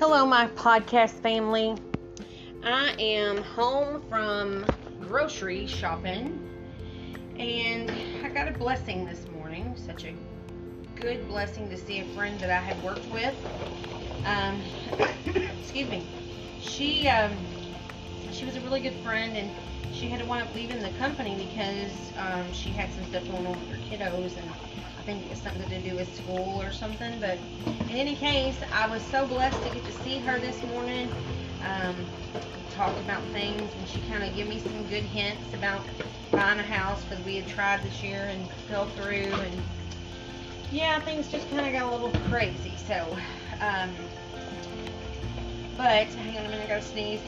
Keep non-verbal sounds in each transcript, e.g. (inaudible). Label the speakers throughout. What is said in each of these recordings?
Speaker 1: Hello, my podcast family. I am home from grocery shopping and I got a blessing this morning. Such a good blessing to see a friend that I had worked with. Um, (coughs) excuse me. She um, she was a really good friend and she had to wind up leaving the company because um, she had some stuff going on with her kiddos and think it was something to do with school or something. But in any case, I was so blessed to get to see her this morning. Um, talk about things and she kind of gave me some good hints about buying a house because we had tried this year and fell through and yeah things just kind of got a little crazy so um, but hang on a minute I gotta sneeze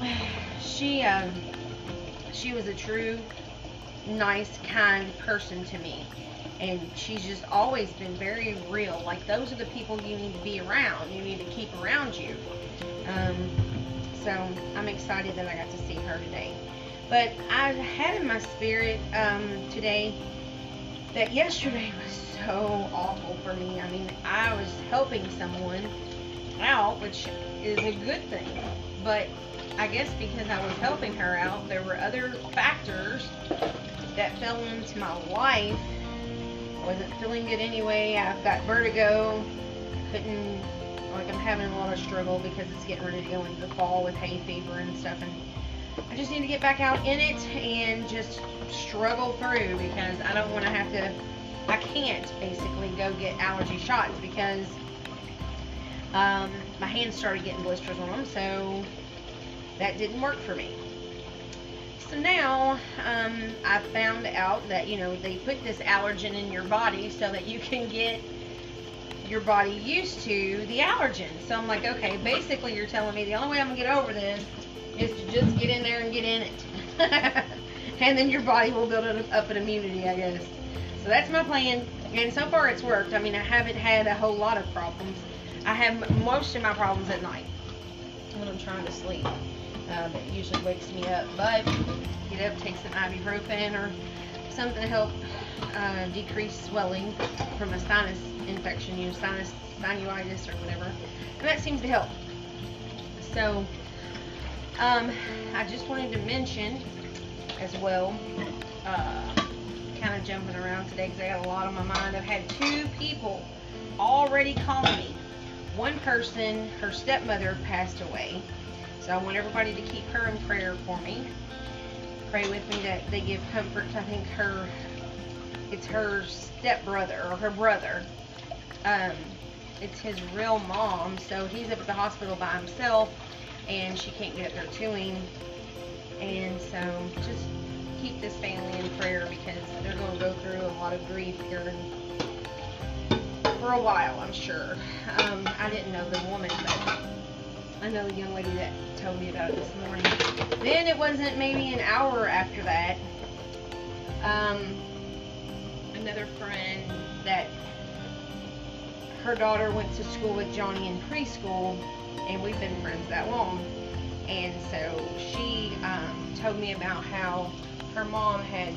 Speaker 1: (sighs) she um, she was a true nice kind person to me and she's just always been very real like those are the people you need to be around you need to keep around you um, so I'm excited that I got to see her today. But I had in my spirit um, today that yesterday (laughs) was so awful for me. I mean, I was helping someone out, which is a good thing. But I guess because I was helping her out, there were other factors that fell into my life. I wasn't feeling good anyway. I've got vertigo. Couldn't like I'm having a lot of struggle because it's getting ready to go into the fall with hay fever and stuff and I just need to get back out in it and just struggle through because I don't want to have to I can't basically go get allergy shots because um, my hands started getting blisters on them so that didn't work for me so now um, I found out that you know they put this allergen in your body so that you can get your body used to the allergen. So I'm like, okay, basically you're telling me the only way I'm gonna get over this is to just get in there and get in it. (laughs) and then your body will build up an immunity, I guess. So that's my plan. And so far it's worked. I mean, I haven't had a whole lot of problems. I have most of my problems at night when I'm trying to sleep. Um, it usually wakes me up. But get up, take some ibuprofen or something to help uh, decrease swelling from a sinus infection, you know, sinus sinusitis or whatever, and that seems to help. So, um, I just wanted to mention as well, uh, kind of jumping around today because I got a lot on my mind. I've had two people already call me. One person, her stepmother passed away, so I want everybody to keep her in prayer for me. Pray with me that they give comfort. I think her, it's her stepbrother or her brother um, it's his real mom, so he's up at the hospital by himself, and she can't get up there to him. And so just keep this family in prayer because they're going to go through a lot of grief here for a while, I'm sure. Um, I didn't know the woman, but I know the young lady that told me about it this morning. Then it wasn't maybe an hour after that. Um, another friend that her daughter went to school with Johnny in preschool, and we've been friends that long. And so she um, told me about how her mom had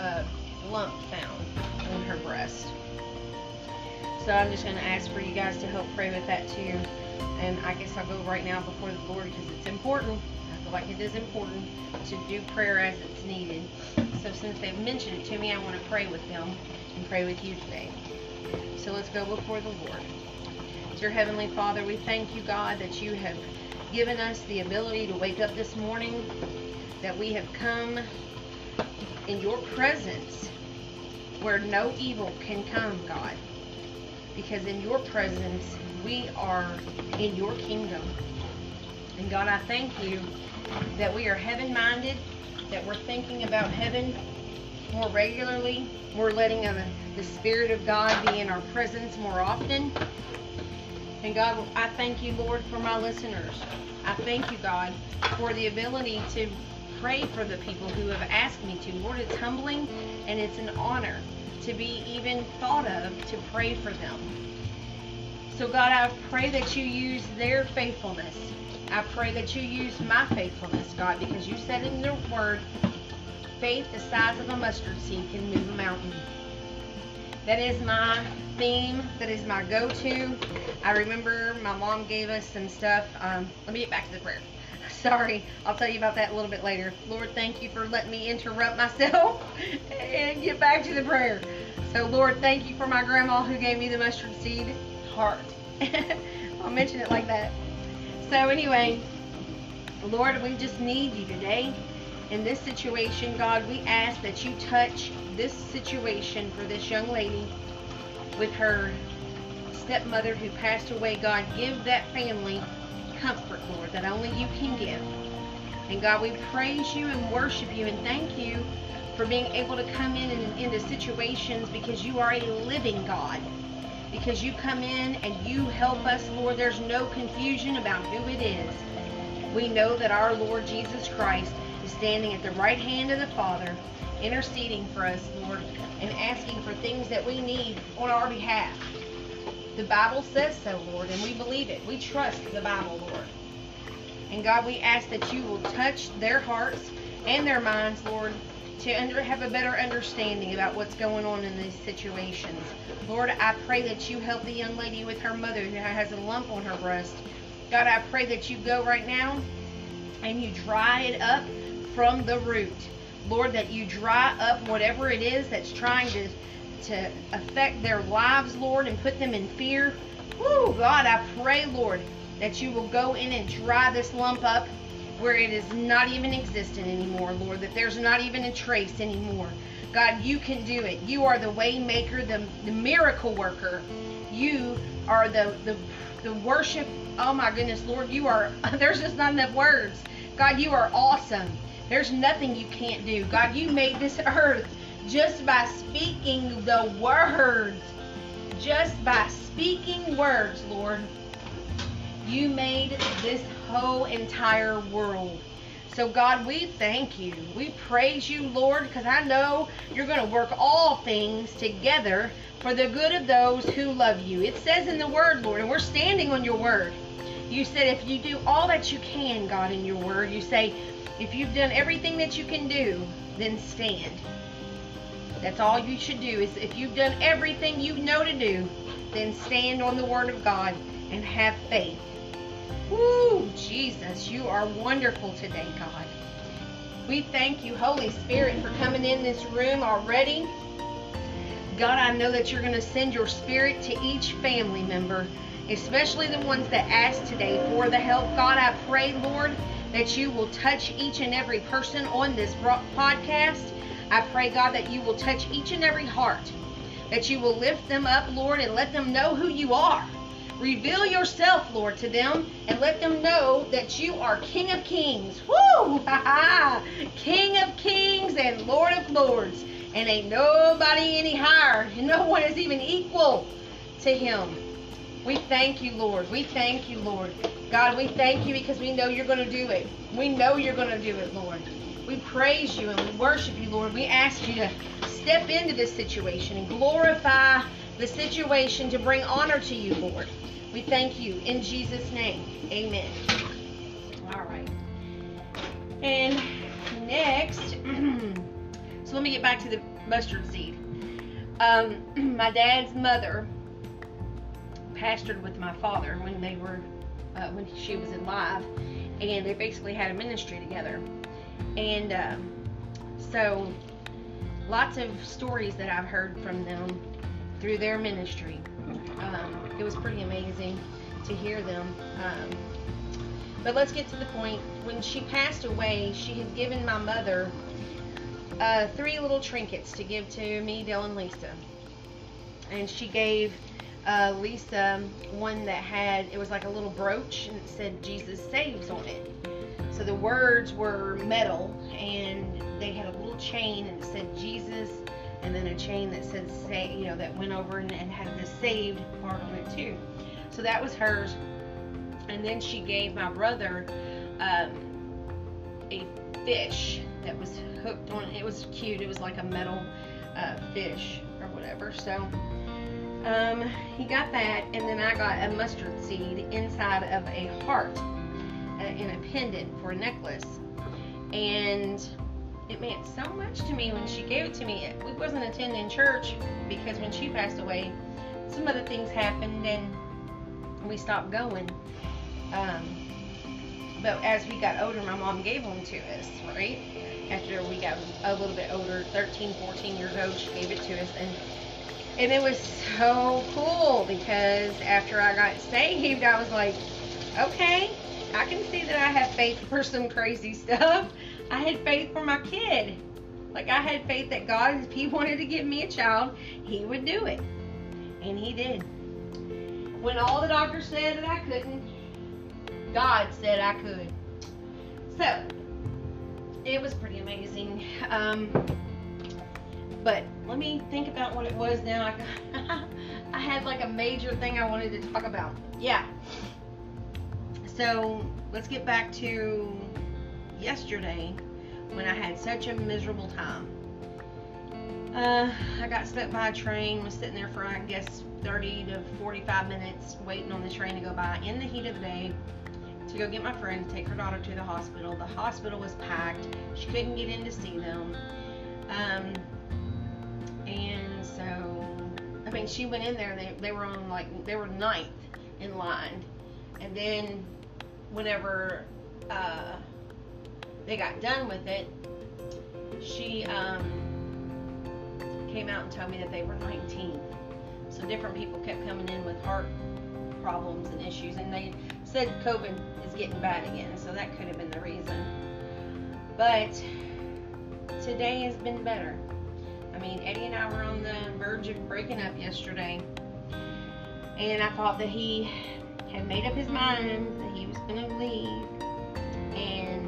Speaker 1: a lump found on her breast. So I'm just going to ask for you guys to help pray with that too. And I guess I'll go right now before the Lord because it's important. I feel like it is important to do prayer as it's needed. So since they've mentioned it to me, I want to pray with them and pray with you today. So let's go before the Lord. Dear Heavenly Father, we thank you, God, that you have given us the ability to wake up this morning, that we have come in your presence where no evil can come, God. Because in your presence, we are in your kingdom. And God, I thank you that we are heaven minded, that we're thinking about heaven more regularly. We're letting the Spirit of God be in our presence more often. And God, I thank you, Lord, for my listeners. I thank you, God, for the ability to pray for the people who have asked me to. Lord, it's humbling and it's an honor to be even thought of to pray for them. So, God, I pray that you use their faithfulness. I pray that you use my faithfulness, God, because you said in your word faith the size of a mustard seed can move a mountain. That is my theme. That is my go-to. I remember my mom gave us some stuff. Um, let me get back to the prayer. Sorry, I'll tell you about that a little bit later. Lord, thank you for letting me interrupt myself (laughs) and get back to the prayer. So, Lord, thank you for my grandma who gave me the mustard seed heart. (laughs) I'll mention it like that. So, anyway, Lord, we just need you today. In this situation, God, we ask that you touch this situation for this young lady with her stepmother who passed away. God, give that family comfort, Lord, that only you can give. And God, we praise you and worship you and thank you for being able to come in and into situations because you are a living God. Because you come in and you help us, Lord. There's no confusion about who it is. We know that our Lord Jesus Christ is standing at the right hand of the Father, interceding for us, Lord, and asking for things that we need on our behalf. The Bible says so, Lord, and we believe it. We trust the Bible, Lord. And God, we ask that you will touch their hearts and their minds, Lord, to under, have a better understanding about what's going on in these situations. Lord, I pray that you help the young lady with her mother who has a lump on her breast. God, I pray that you go right now and you dry it up from the root. Lord, that you dry up whatever it is that's trying to, to affect their lives, Lord, and put them in fear. Woo, God, I pray, Lord, that you will go in and dry this lump up where it is not even existent anymore, Lord, that there's not even a trace anymore. God, you can do it. You are the way maker, the, the miracle worker. You are the, the the worship. Oh my goodness, Lord, you are (laughs) there's just not enough words. God, you are awesome. There's nothing you can't do. God, you made this (laughs) earth just by speaking the words. Just by speaking words, Lord. You made this whole entire world. So, God, we thank you. We praise you, Lord, because I know you're going to work all things together for the good of those who love you. It says in the word, Lord, and we're standing on your word. You said if you do all that you can, God, in your word, you say, if you've done everything that you can do, then stand. That's all you should do is if you've done everything you know to do, then stand on the word of God and have faith. Woo, Jesus, you are wonderful today, God. We thank you, Holy Spirit, for coming in this room already. God, I know that you're going to send your spirit to each family member, especially the ones that asked today for the help. God, I pray, Lord, that you will touch each and every person on this podcast. I pray, God, that you will touch each and every heart, that you will lift them up, Lord, and let them know who you are. Reveal yourself, Lord, to them and let them know that you are King of Kings. Woo! (laughs) King of Kings and Lord of Lords. And ain't nobody any higher. (laughs) No one is even equal to him. We thank you, Lord. We thank you, Lord. God, we thank you because we know you're going to do it. We know you're going to do it, Lord. We praise you and we worship you, Lord. We ask you to step into this situation and glorify the situation to bring honor to you, Lord. We thank you in Jesus' name. Amen. All right. And next, (clears throat) so let me get back to the mustard seed. Um, (clears throat) my dad's mother pastored with my father when they were uh, when she was alive, and they basically had a ministry together. And um, so, lots of stories that I've heard from them through their ministry. Um, it was pretty amazing to hear them. Um, but let's get to the point. When she passed away, she had given my mother uh, three little trinkets to give to me, Dale, and Lisa. And she gave uh, Lisa one that had, it was like a little brooch and it said Jesus Saves on it. So the words were metal and they had a little chain and it said Jesus and then a chain that said say you know that went over and, and had the saved part on it too. So that was hers. And then she gave my brother um, a fish that was hooked on. It was cute. It was like a metal uh, fish or whatever. So um, he got that and then I got a mustard seed inside of a heart in a pendant for a necklace and it meant so much to me when she gave it to me. We wasn't attending church because when she passed away, some other things happened and we stopped going. Um, but as we got older, my mom gave them to us, right? After we got a little bit older, 13, 14 years old, she gave it to us. And and it was so cool because after I got saved, I was like, okay, I can see that I have faith for some crazy stuff. I had faith for my kid. Like I had faith that God, if He wanted to give me a child, He would do it. And He did. When all the doctors said that I couldn't, God said I could. So, it was pretty amazing. Um, but let me think about what it was now. I, (laughs) I had like a major thing I wanted to talk about. Yeah. So let's get back to yesterday when I had such a miserable time. Uh, I got stuck by a train, was sitting there for I guess 30 to 45 minutes waiting on the train to go by in the heat of the day to go get my friend, take her daughter to the hospital. The hospital was packed. She couldn't get in to see them. Um, and so, I mean, she went in there. They, they were on like, they were ninth in line. And then whenever uh, they got done with it, she um, came out and told me that they were 19. So different people kept coming in with heart problems and issues, and they said COVID is getting bad again, so that could have been the reason. But today has been better. I mean, Eddie and I were on the verge of breaking up yesterday, and I thought that he had made up his mind that he was going to leave, and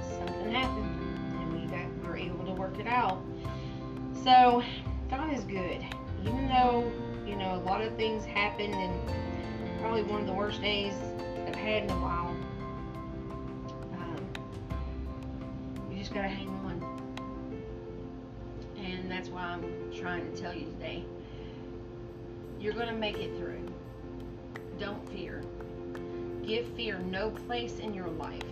Speaker 1: something happened, and we got we were able to work it out. So God is good, even though you know a lot of things happened, and probably one of the worst days I've had in a while. Um, you just gotta hang on, and that's why I'm trying to tell you today. You're gonna make it through don't fear. Give fear no place in your life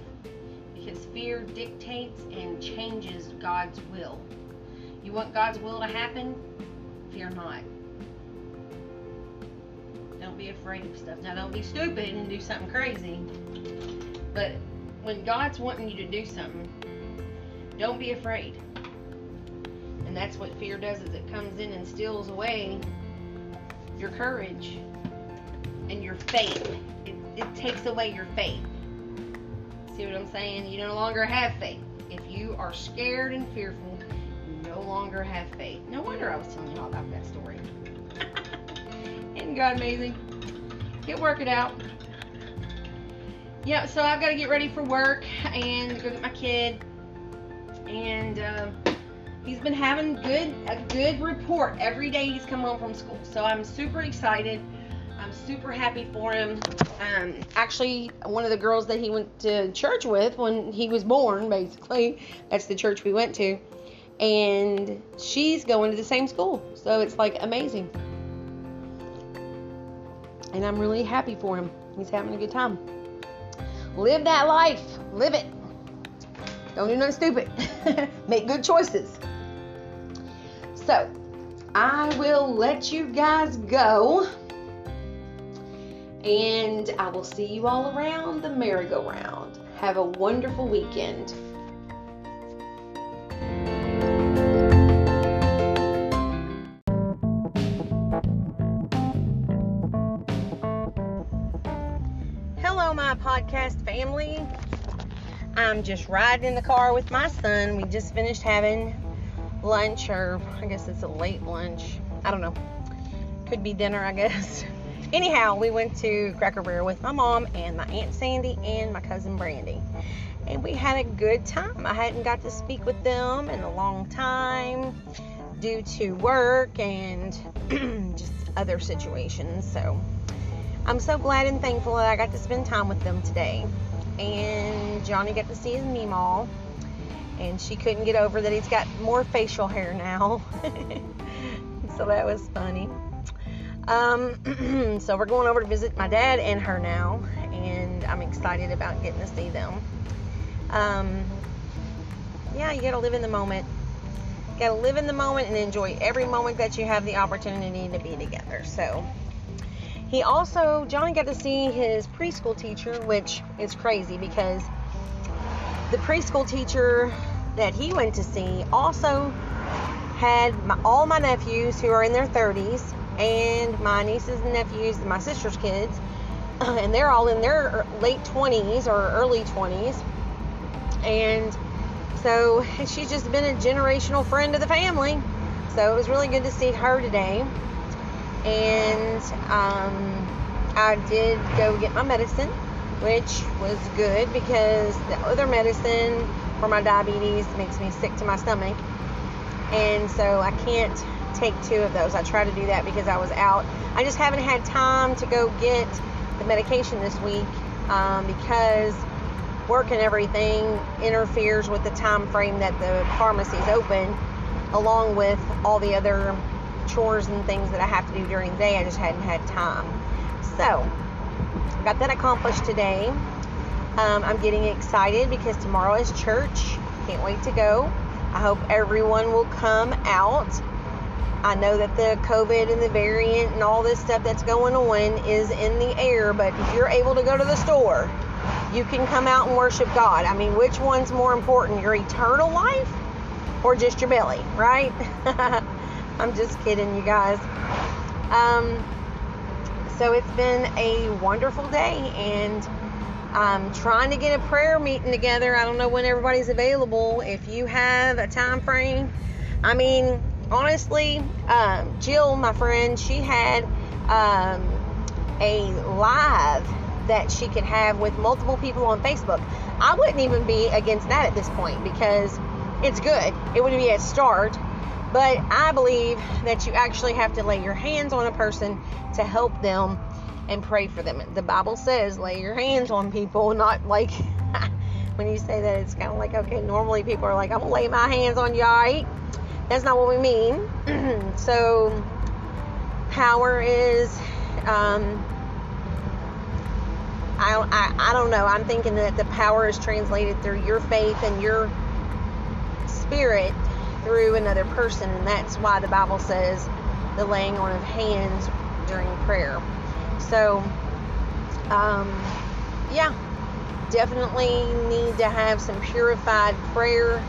Speaker 1: because fear dictates and changes God's will. You want God's will to happen? Fear not. Don't be afraid of stuff. Now, don't be stupid and do something crazy. But when God's wanting you to do something, don't be afraid. And that's what fear does is it comes in and steals away your courage and your faith. It, it takes away your faith. See what I'm saying? You no longer have faith. If you are scared and fearful, you no longer have faith. No wonder I was telling you all about that story. (laughs) Isn't God amazing? Get work it out. Yeah, so I've got to get ready for work and go get my kid. And uh, he's been having good a good report every day he's come home from school. So I'm super excited. Super happy for him. Um, actually, one of the girls that he went to church with when he was born, basically, that's the church we went to, and she's going to the same school. So it's like amazing. And I'm really happy for him. He's having a good time. Live that life. Live it. Don't do nothing stupid. (laughs) Make good choices. So, I will let you guys go and I will see you all around the merry-go-round. Have a wonderful weekend. Hello, my podcast family. I'm just riding in the car with my son. We just finished having lunch, or I guess it's a late lunch. I don't know. Could be dinner, I guess. (laughs) anyhow, we went to Cracker Barrel with my mom and my Aunt Sandy and my cousin Brandy. And we had a good time. I hadn't got to speak with them in a long time due to work and (clears throat) just other situations. So I'm so glad and thankful that I got to spend time with them today. And Johnny got to see his Meemaw. And she couldn't get over that he's got more facial hair now. (laughs) so that was funny. Um, (clears throat) so we're going over to visit my dad and her now, and I'm excited about getting to see them. Um, yeah, you gotta live in the moment. You gotta live in the moment and enjoy every moment that you have the opportunity to be together. So he also Johnny got to see his preschool teacher, which is crazy because the preschool teacher that he went to see also had my, all my nephews who are in their 30s and my nieces and nephews, my sister's kids, (clears throat) and they're all in their late 20s or early 20s. And so she's just been a generational friend of the family. So it was really good to see her today. And um, I did go get my medicine, which was good because the other medicine for my diabetes makes me sick to my stomach. And so I can't take two of those. I try to do that because I was out. I just haven't had time to go get the medication this week um, because work and everything interferes with the time frame that the pharmacy is open, along with all the other chores and things that I have to do during the day. I just hadn't had time. So, got that accomplished today. Um, I'm getting excited because tomorrow is church. Can't wait to go. I hope everyone will come out. I know that the COVID and the variant and all this stuff that's going on is in the air, but if you're able to go to the store, you can come out and worship God. I mean, which one's more important, your eternal life or just your belly, right? (laughs) I'm just kidding, you guys. Um, so it's been a wonderful day, and I'm trying to get a prayer meeting together. I don't know when everybody's available. If you have a time frame, I mean, honestly, um, Jill, my friend, she had um, a live that she could have with multiple people on Facebook. I wouldn't even be against that at this point because it's good. It would be a start. But I believe that you actually have to lay your hands on a person to help them and pray for them. The Bible says lay your hands on people, not like (laughs) when you say that, it's kind of like, okay, normally people are like, I'm to lay my hands on you, all right? That's not what we mean. (clears throat) so, power is, um, I, I, I don't know. I'm thinking that the power is translated through your faith and your spirit through another person, and that's why the Bible says the laying on of hands during prayer. So, um, yeah, definitely need to have some purified prayer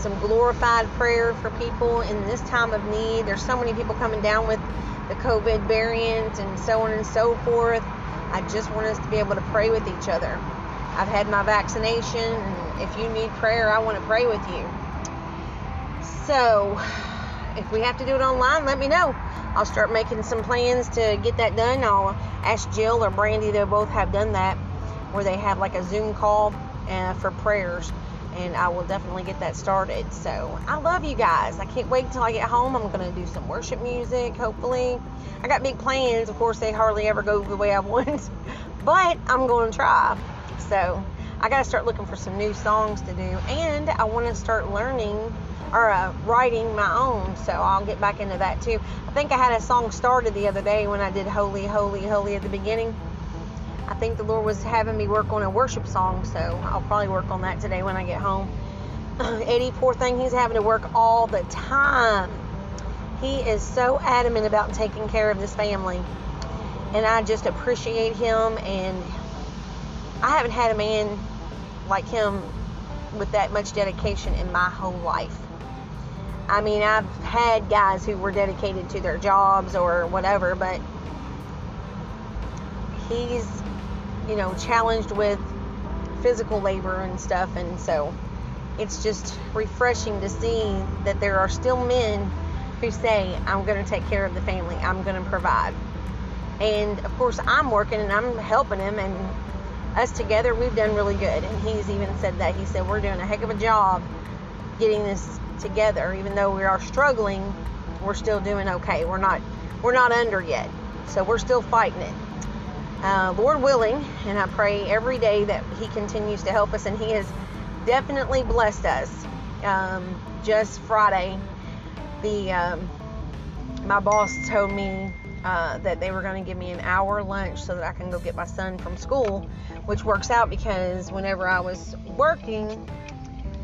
Speaker 1: some glorified prayer for people in this time of need. There's so many people coming down with the COVID variant and so on and so forth. I just want us to be able to pray with each other. I've had my vaccination, and if you need prayer, I want to pray with you. So, if we have to do it online, let me know. I'll start making some plans to get that done. I'll ask Jill or Brandy, they both have done that, where they have like a Zoom call uh, for prayers and I will definitely get that started. So I love you guys. I can't wait until I get home. I'm going to do some worship music, hopefully. I got big plans. Of course, they hardly ever go the way I (laughs) want, but I'm going to try. So I got to start looking for some new songs to do, and I want to start learning or uh, writing my own. So I'll get back into that too. I think I had a song started the other day when I did Holy, Holy, Holy at the beginning I think the Lord was having me work on a worship song, so I'll probably work on that today when I get home. (clears throat) Eddie, poor thing, he's having to work all the time. He is so adamant about taking care of this family. And I just appreciate him. And I haven't had a man like him with that much dedication in my whole life. I mean, I've had guys who were dedicated to their jobs or whatever, but he's you know, challenged with physical labor and stuff. And so it's just refreshing to see that there are still men who say, I'm going to take care of the family, I'm going to provide. And of course, I'm working and I'm helping him, and us together, we've done really good. And he's even said that. He said, We're doing a heck of a job getting this together, even though we are struggling, we're still doing okay. We're not we're not under yet. So we're still fighting it uh, Lord willing, and I pray every day that He continues to help us, and He has definitely blessed us. Um, just Friday, the um, my boss told me uh, that they were going to give me an hour lunch so that I can go get my son from school, which works out because whenever I was working,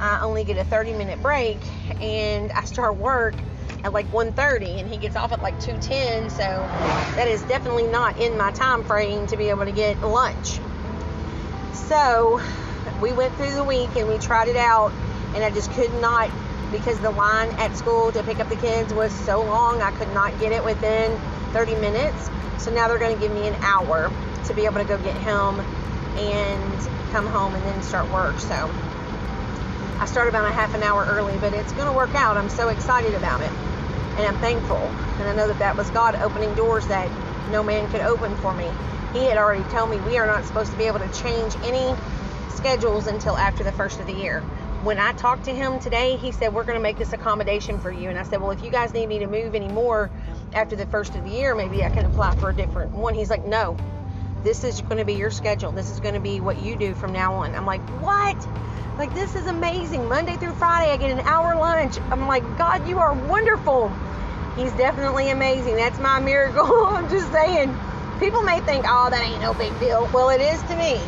Speaker 1: I only get a 30 minute break and I start work at like 1:30 and he gets off at like 2:10 so that is definitely not in my time frame to be able to get lunch. So we went through the week and we tried it out and I just could not because the line at school to pick up the kids was so long I could not get it within 30 minutes so now they're going to give me an hour to be able to go get him and come home and then start work so I start about a half an hour early, but it's going to work out. I'm so excited about it. And I'm thankful. And I know that that was God opening doors that no man could open for me. He had already told me we are not supposed to be able to change any schedules until after the first of the year. When I talked to him today, he said, We're going to make this accommodation for you. And I said, Well, if you guys need me to move anymore after the first of the year, maybe I can apply for a different one. He's like, No, this is going to be your schedule. This is going to be what you do from now on. I'm like, What? Like, this is amazing. Monday through Friday, I get an hour lunch. I'm like, God, you are wonderful. He's definitely amazing. That's my (laughs) miracle. I'm just saying. People may think, oh, that ain't no big deal. Well, it is to me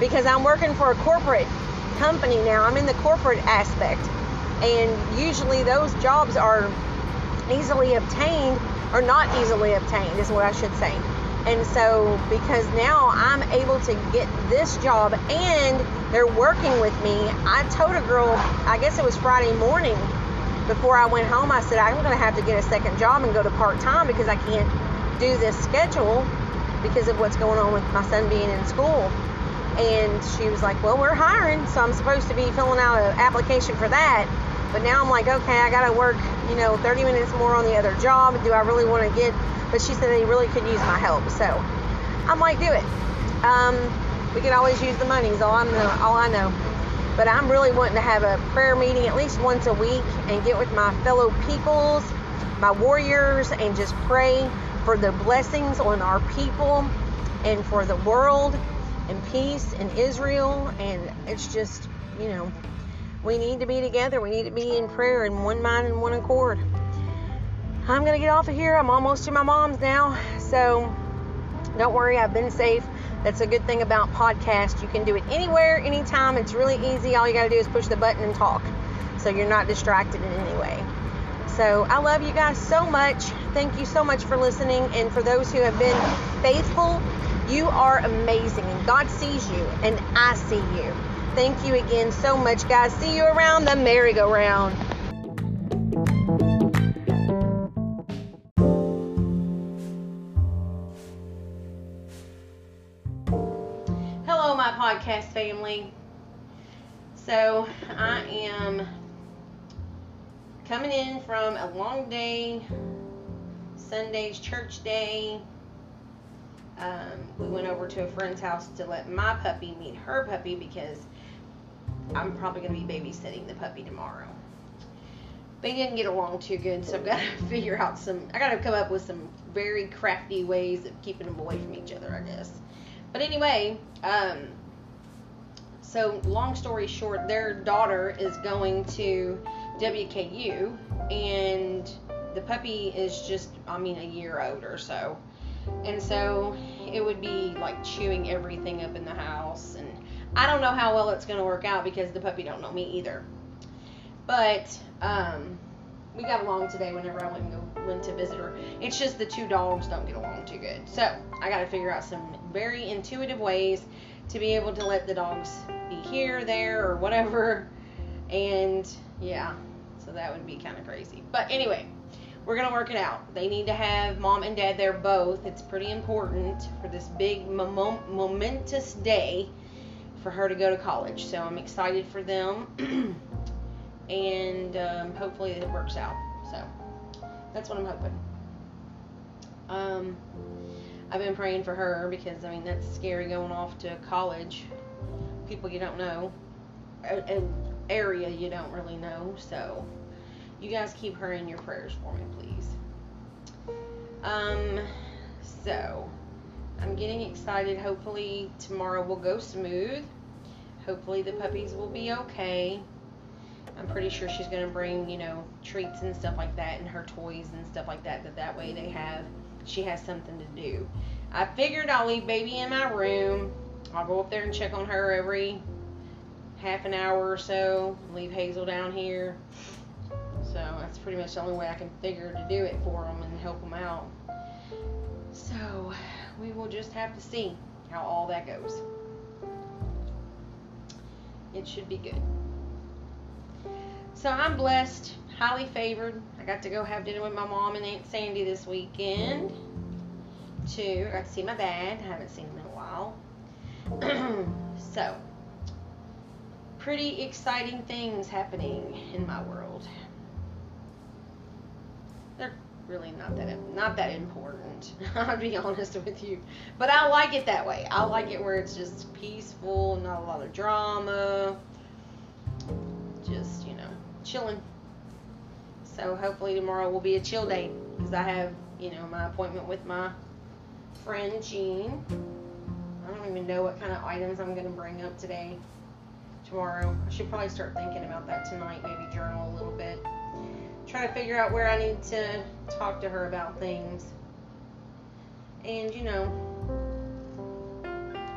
Speaker 1: because I'm working for a corporate company now. I'm in the corporate aspect. And usually those jobs are easily obtained or not easily obtained, is what I should say. And so, because now I'm able to get this job and they're working with me, I told a girl, I guess it was Friday morning before I went home, I said, I'm going to have to get a second job and go to part time because I can't do this schedule because of what's going on with my son being in school. And she was like, Well, we're hiring, so I'm supposed to be filling out an application for that. But now I'm like, Okay, I got to work, you know, 30 minutes more on the other job. Do I really want to get but she said they really could use my help. So I'm like, do it. Um, we could always use the money. Is all I. All I know. But I'm really wanting to have a prayer meeting at least once a week and get with my fellow peoples, my warriors, and just pray for the blessings on our people and for the world and peace in Israel. And it's just, you know, we need to be together. We need to be in prayer in one mind and one accord. I'm going to get off of here. I'm almost to my mom's now. So don't worry, I've been safe. That's a good thing about podcast. You can do it anywhere, anytime. It's really easy. All you got to do is push the button and talk. So you're not distracted in any way. So I love you guys so much. Thank you so much for listening. And for those who have been faithful, you are amazing. And God sees you, and I see you. Thank you again so much, guys. See you around the merry-go-round. Hello, my podcast family. So, I am coming in from a long day, Sunday's church day. Um, we went over to a friend's house to let my puppy meet her puppy because I'm probably going to be babysitting the puppy tomorrow. They didn't get along too good, so I've got to (laughs) figure out some. I got to come up with some very crafty ways of keeping them away from each other, I guess. But anyway, um, so, long story short, their daughter is going to WKU, and the puppy is just, I mean, a year old or so. And so it would be like chewing everything up in the house. And I don't know how well it's going to work out because the puppy don't know me either. But um, we got along today whenever I went, went to visit her. It's just the two dogs don't get along too good. So I got to figure out some very intuitive ways to be able to let the dogs be here, there, or whatever. And yeah, so that would be kind of crazy. But anyway, we're going to work it out. They need to have mom and dad there both. It's pretty important for this big mom- momentous day for her to go to college. So I'm excited for them. (clears throat) and um, hopefully it works out. So that's what I'm hoping. Um, I've been praying for her because I mean that's scary going off to college. People you don't know, an area you don't really know. So you guys keep her in your prayers for me, please. Um, so I'm getting excited. Hopefully tomorrow will go smooth. Hopefully the puppies will be okay. I'm pretty sure she's gonna bring, you know, treats and stuff like that, and her toys and stuff like that. That that way they have she has something to do. I figured I'll leave baby in my room. I'll go up there and check on her every half an hour or so. Leave Hazel down here. So that's pretty much the only way I can figure to do it for them and help them out. So we will just have to see how all that goes. It should be good. So I'm blessed, highly favored. I got to go have dinner with my mom and Aunt Sandy this weekend. Too. I got to see my dad. I haven't seen him in a while. (clears throat) so, pretty exciting things happening in my world. Really not that not that important. (laughs) I'll be honest with you, but I like it that way. I like it where it's just peaceful, not a lot of drama. Just you know, chilling. So hopefully tomorrow will be a chill day because I have you know my appointment with my friend Jean. I don't even know what kind of items I'm going to bring up today, tomorrow. I should probably start thinking about that tonight. Maybe journal a little bit. Try to figure out where I need to talk to her about things. And you know,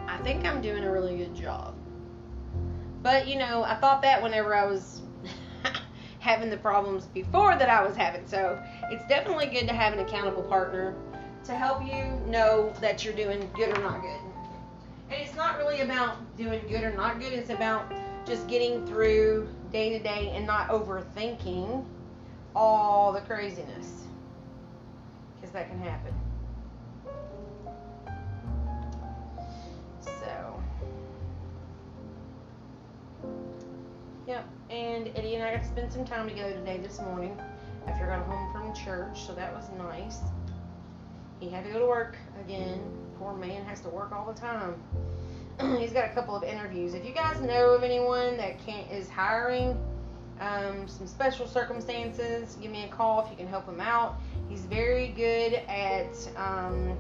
Speaker 1: I think I'm doing a really good job. But you know, I thought that whenever I was (laughs) having the problems before that I was having. So it's definitely good to have an accountable partner to help you know that you're doing good or not good. And it's not really about doing good or not good, it's about just getting through day to day and not overthinking all the craziness. Because that can happen. So, yep. And Eddie and I got to spend some time together today this morning after I got home from church, so that was nice. He had to go to work again. Poor man has to work all the time. (clears throat) He's got a couple of interviews. If you guys know of anyone that can't is hiring, um, some special circumstances, give me a call if you can help him out. He's very good at. Um,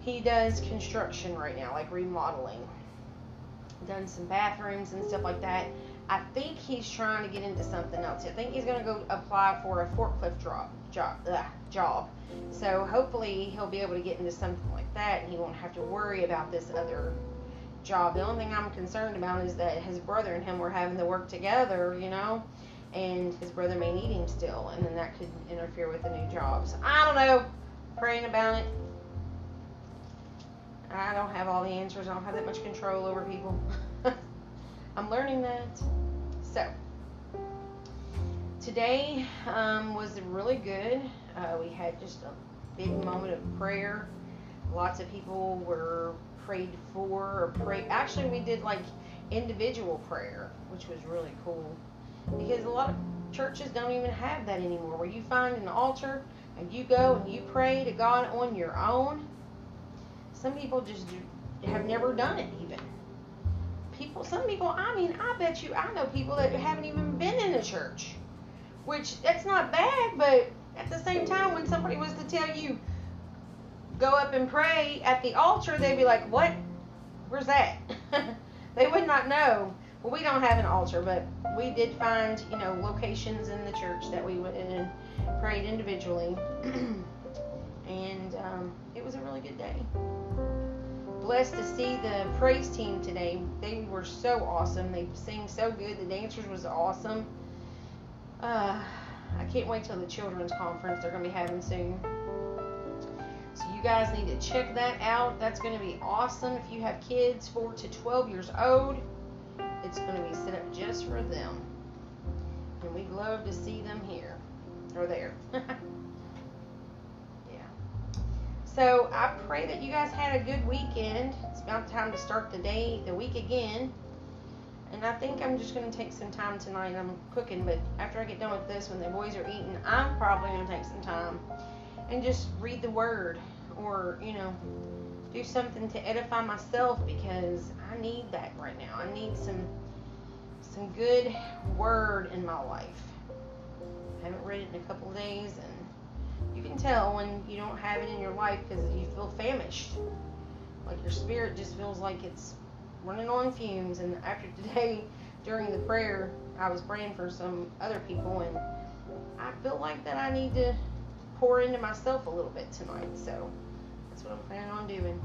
Speaker 1: he does construction right now, like remodeling. Done some bathrooms and stuff like that. I think he's trying to get into something else. I think he's going to go apply for a forklift job. Job. Ugh, job. So hopefully he'll be able to get into something like that, and he won't have to worry about this other job. The only thing I'm concerned about is that his brother and him were having to work together, you know, and his brother may need him still, and then that could interfere with the new jobs. I don't know. Praying about it. I don't have all the answers. I don't have that much control over people. (laughs) I'm learning that. So, today um, was really good. Uh, we had just a big moment of prayer. Lots of people were prayed for or prayed. Actually, we did like individual prayer, which was really cool because a lot of churches don't even have that anymore. Where you find an altar and you go and you pray to God on your own. Some people just have never done it even people, some people, I mean, I bet you I know people that haven't even been in a church. Which, that's not bad, but at the same time, when somebody was to tell you, go up and pray at the altar, they'd be like, what? Where's that? (laughs) they would not know. Well, we don't have an altar, but we did find, you know, locations in the church that we went in and prayed individually. (clears throat) and um, it was a really good day blessed to see the praise team today. They were so awesome. They sang so good. The dancers was awesome. Uh, I can't wait till the children's conference they're going to be having soon. Guys need to check that out. That's going to be awesome. If you have kids 4 to 12 years old, it's going to be set up just for them. And we'd love to see them here or there. (laughs) Yeah so I pray that you guys had a good weekend. It's about time to start the day, the week again. And I think I'm just going to take some time tonight. I'm cooking, but after I get done with this, when the boys are eating, I'm probably going to take some time and just read the word or, you know, do something to edify myself because I need that right now. I need some some good word in my life. I haven't read it in a couple days and you can tell when you don't have it in your life because you feel famished. Like your spirit just feels like it's running on fumes. And after today, during the prayer, I was praying for some other people, and I feel like that I need to pour into myself a little bit tonight. So that's what I'm planning on doing.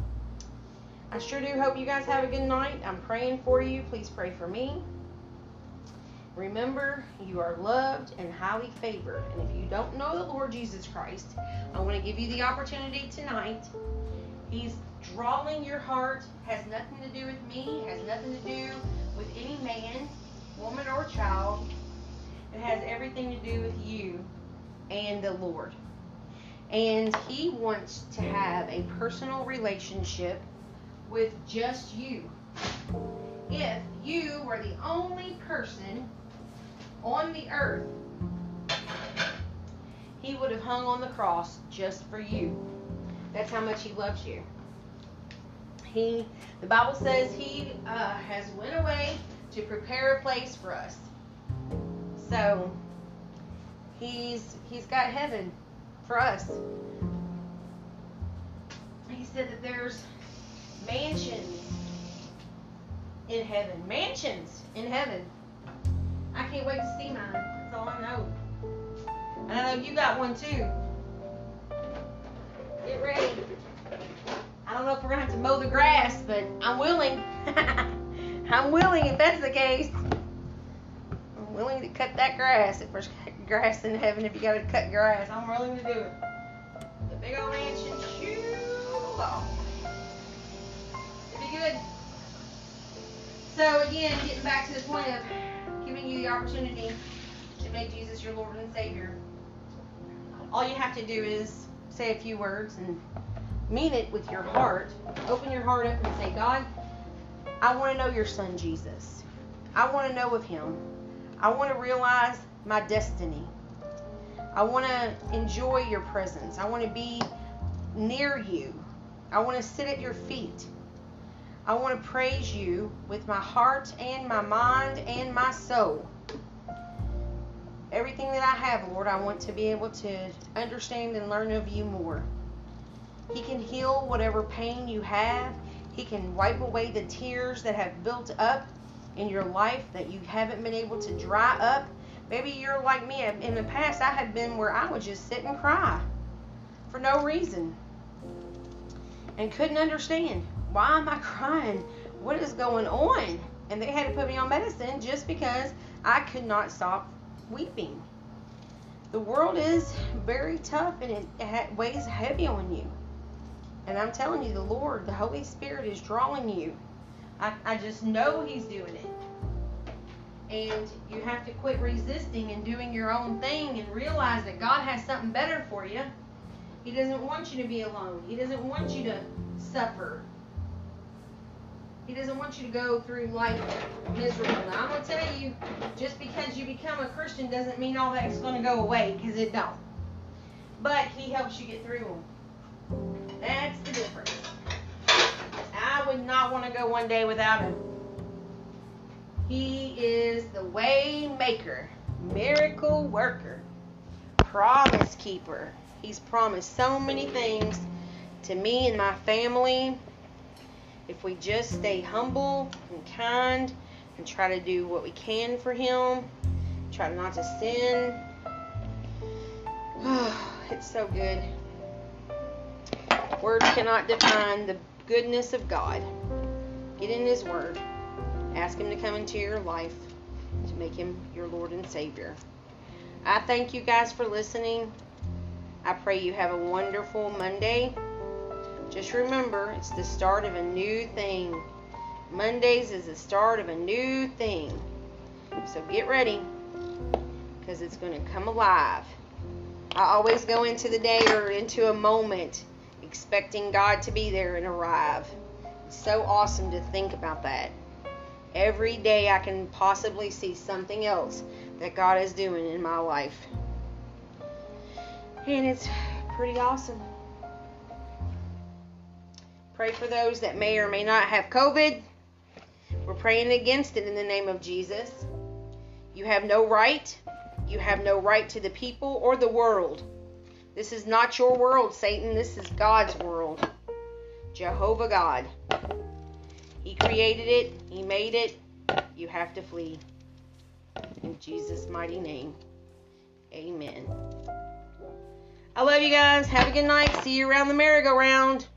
Speaker 1: I sure do hope you guys have a good night. I'm praying for you. Please pray for me. Remember, you are loved and highly favored. And if you don't know the Lord Jesus Christ, I want to give you the opportunity tonight. He's drawing your heart, has nothing to do with me, has nothing to do with any man, woman, or child. It has everything to do with you and the Lord. And He wants to have a personal relationship with just you. If you were the only person on the earth, He would have hung on the cross just for you. That's how much He loves you. He, the Bible says He uh, has went away to prepare a place for us. So He's He's got heaven for us. He said that there's mansions in heaven. Mansions in heaven. I can't wait to see mine. That's all I know. And I know you got one too. Get ready. I don't know if we're gonna have to mow the grass, but I'm willing. (laughs) I'm willing if that's the case. I'm willing to cut that grass if there's grass in heaven. If you gotta cut grass, I'm willing to do it. The big old mansion, shoo long. It'd be good. So again, getting back to the point of giving you the opportunity to make Jesus your Lord and Savior. All you have to do is say a few words and mean it with your heart. Open your heart up and say, God, I want to know your son Jesus. I want to know of him. I want to realize my destiny. I want to enjoy your presence. I want to be near you. I want to sit at your feet. I want to praise you with my heart and my mind and my soul. Everything that I have, Lord, I want to be able to understand and learn of you more. He can heal whatever pain you have. He can wipe away the tears that have built up in your life that you haven't been able to dry up. Maybe you're like me. In the past, I have been where I would just sit and cry for no reason and couldn't understand. Why am I (laughs) crying? What is going on? And they had to put me on medicine just because I could not stop weeping. The world is very tough and it weighs heavy on you. And I'm telling you, the Lord, the Holy Spirit is drawing you. I, I just know He's doing it. And you have to quit resisting and doing your own thing and realize that God has something better for you. He doesn't want you to be alone. He doesn't want you to suffer. He doesn't want you to go through life miserable. Now, I'm going to tell you, just because you become a Christian doesn't mean all that's going to go away, because it don't. But He helps you get through them. That's the difference. I would not want to go one day without Him. He is the way maker, miracle worker, promise keeper. He's promised so many things to me and my family. If we just stay humble and kind and try to do what we can for Him, try not to sin. Oh, (sighs) it's so good. Words cannot define the goodness of God. Get in His Word. Ask Him to come into your life to make Him your Lord and Savior. I thank you guys for listening. I pray you have a wonderful Monday. Just remember, it's the start of a new thing. Mondays is the start of a new thing. So get ready because it's going to come alive. I always go into the day or into a moment expecting God to be there and arrive. It's so awesome to think about that. Every day I can possibly see something else that God is doing in my life. And it's pretty awesome. Pray for those that may or may not have COVID. We're praying against it in the name of Jesus. You have no right. You have no right to the people or the world. This is not your world, Satan. This is God's world. Jehovah God. He created it, He made it. You have to flee. In Jesus' mighty name. Amen. I love you guys. Have a good night. See you around the merry-go-round.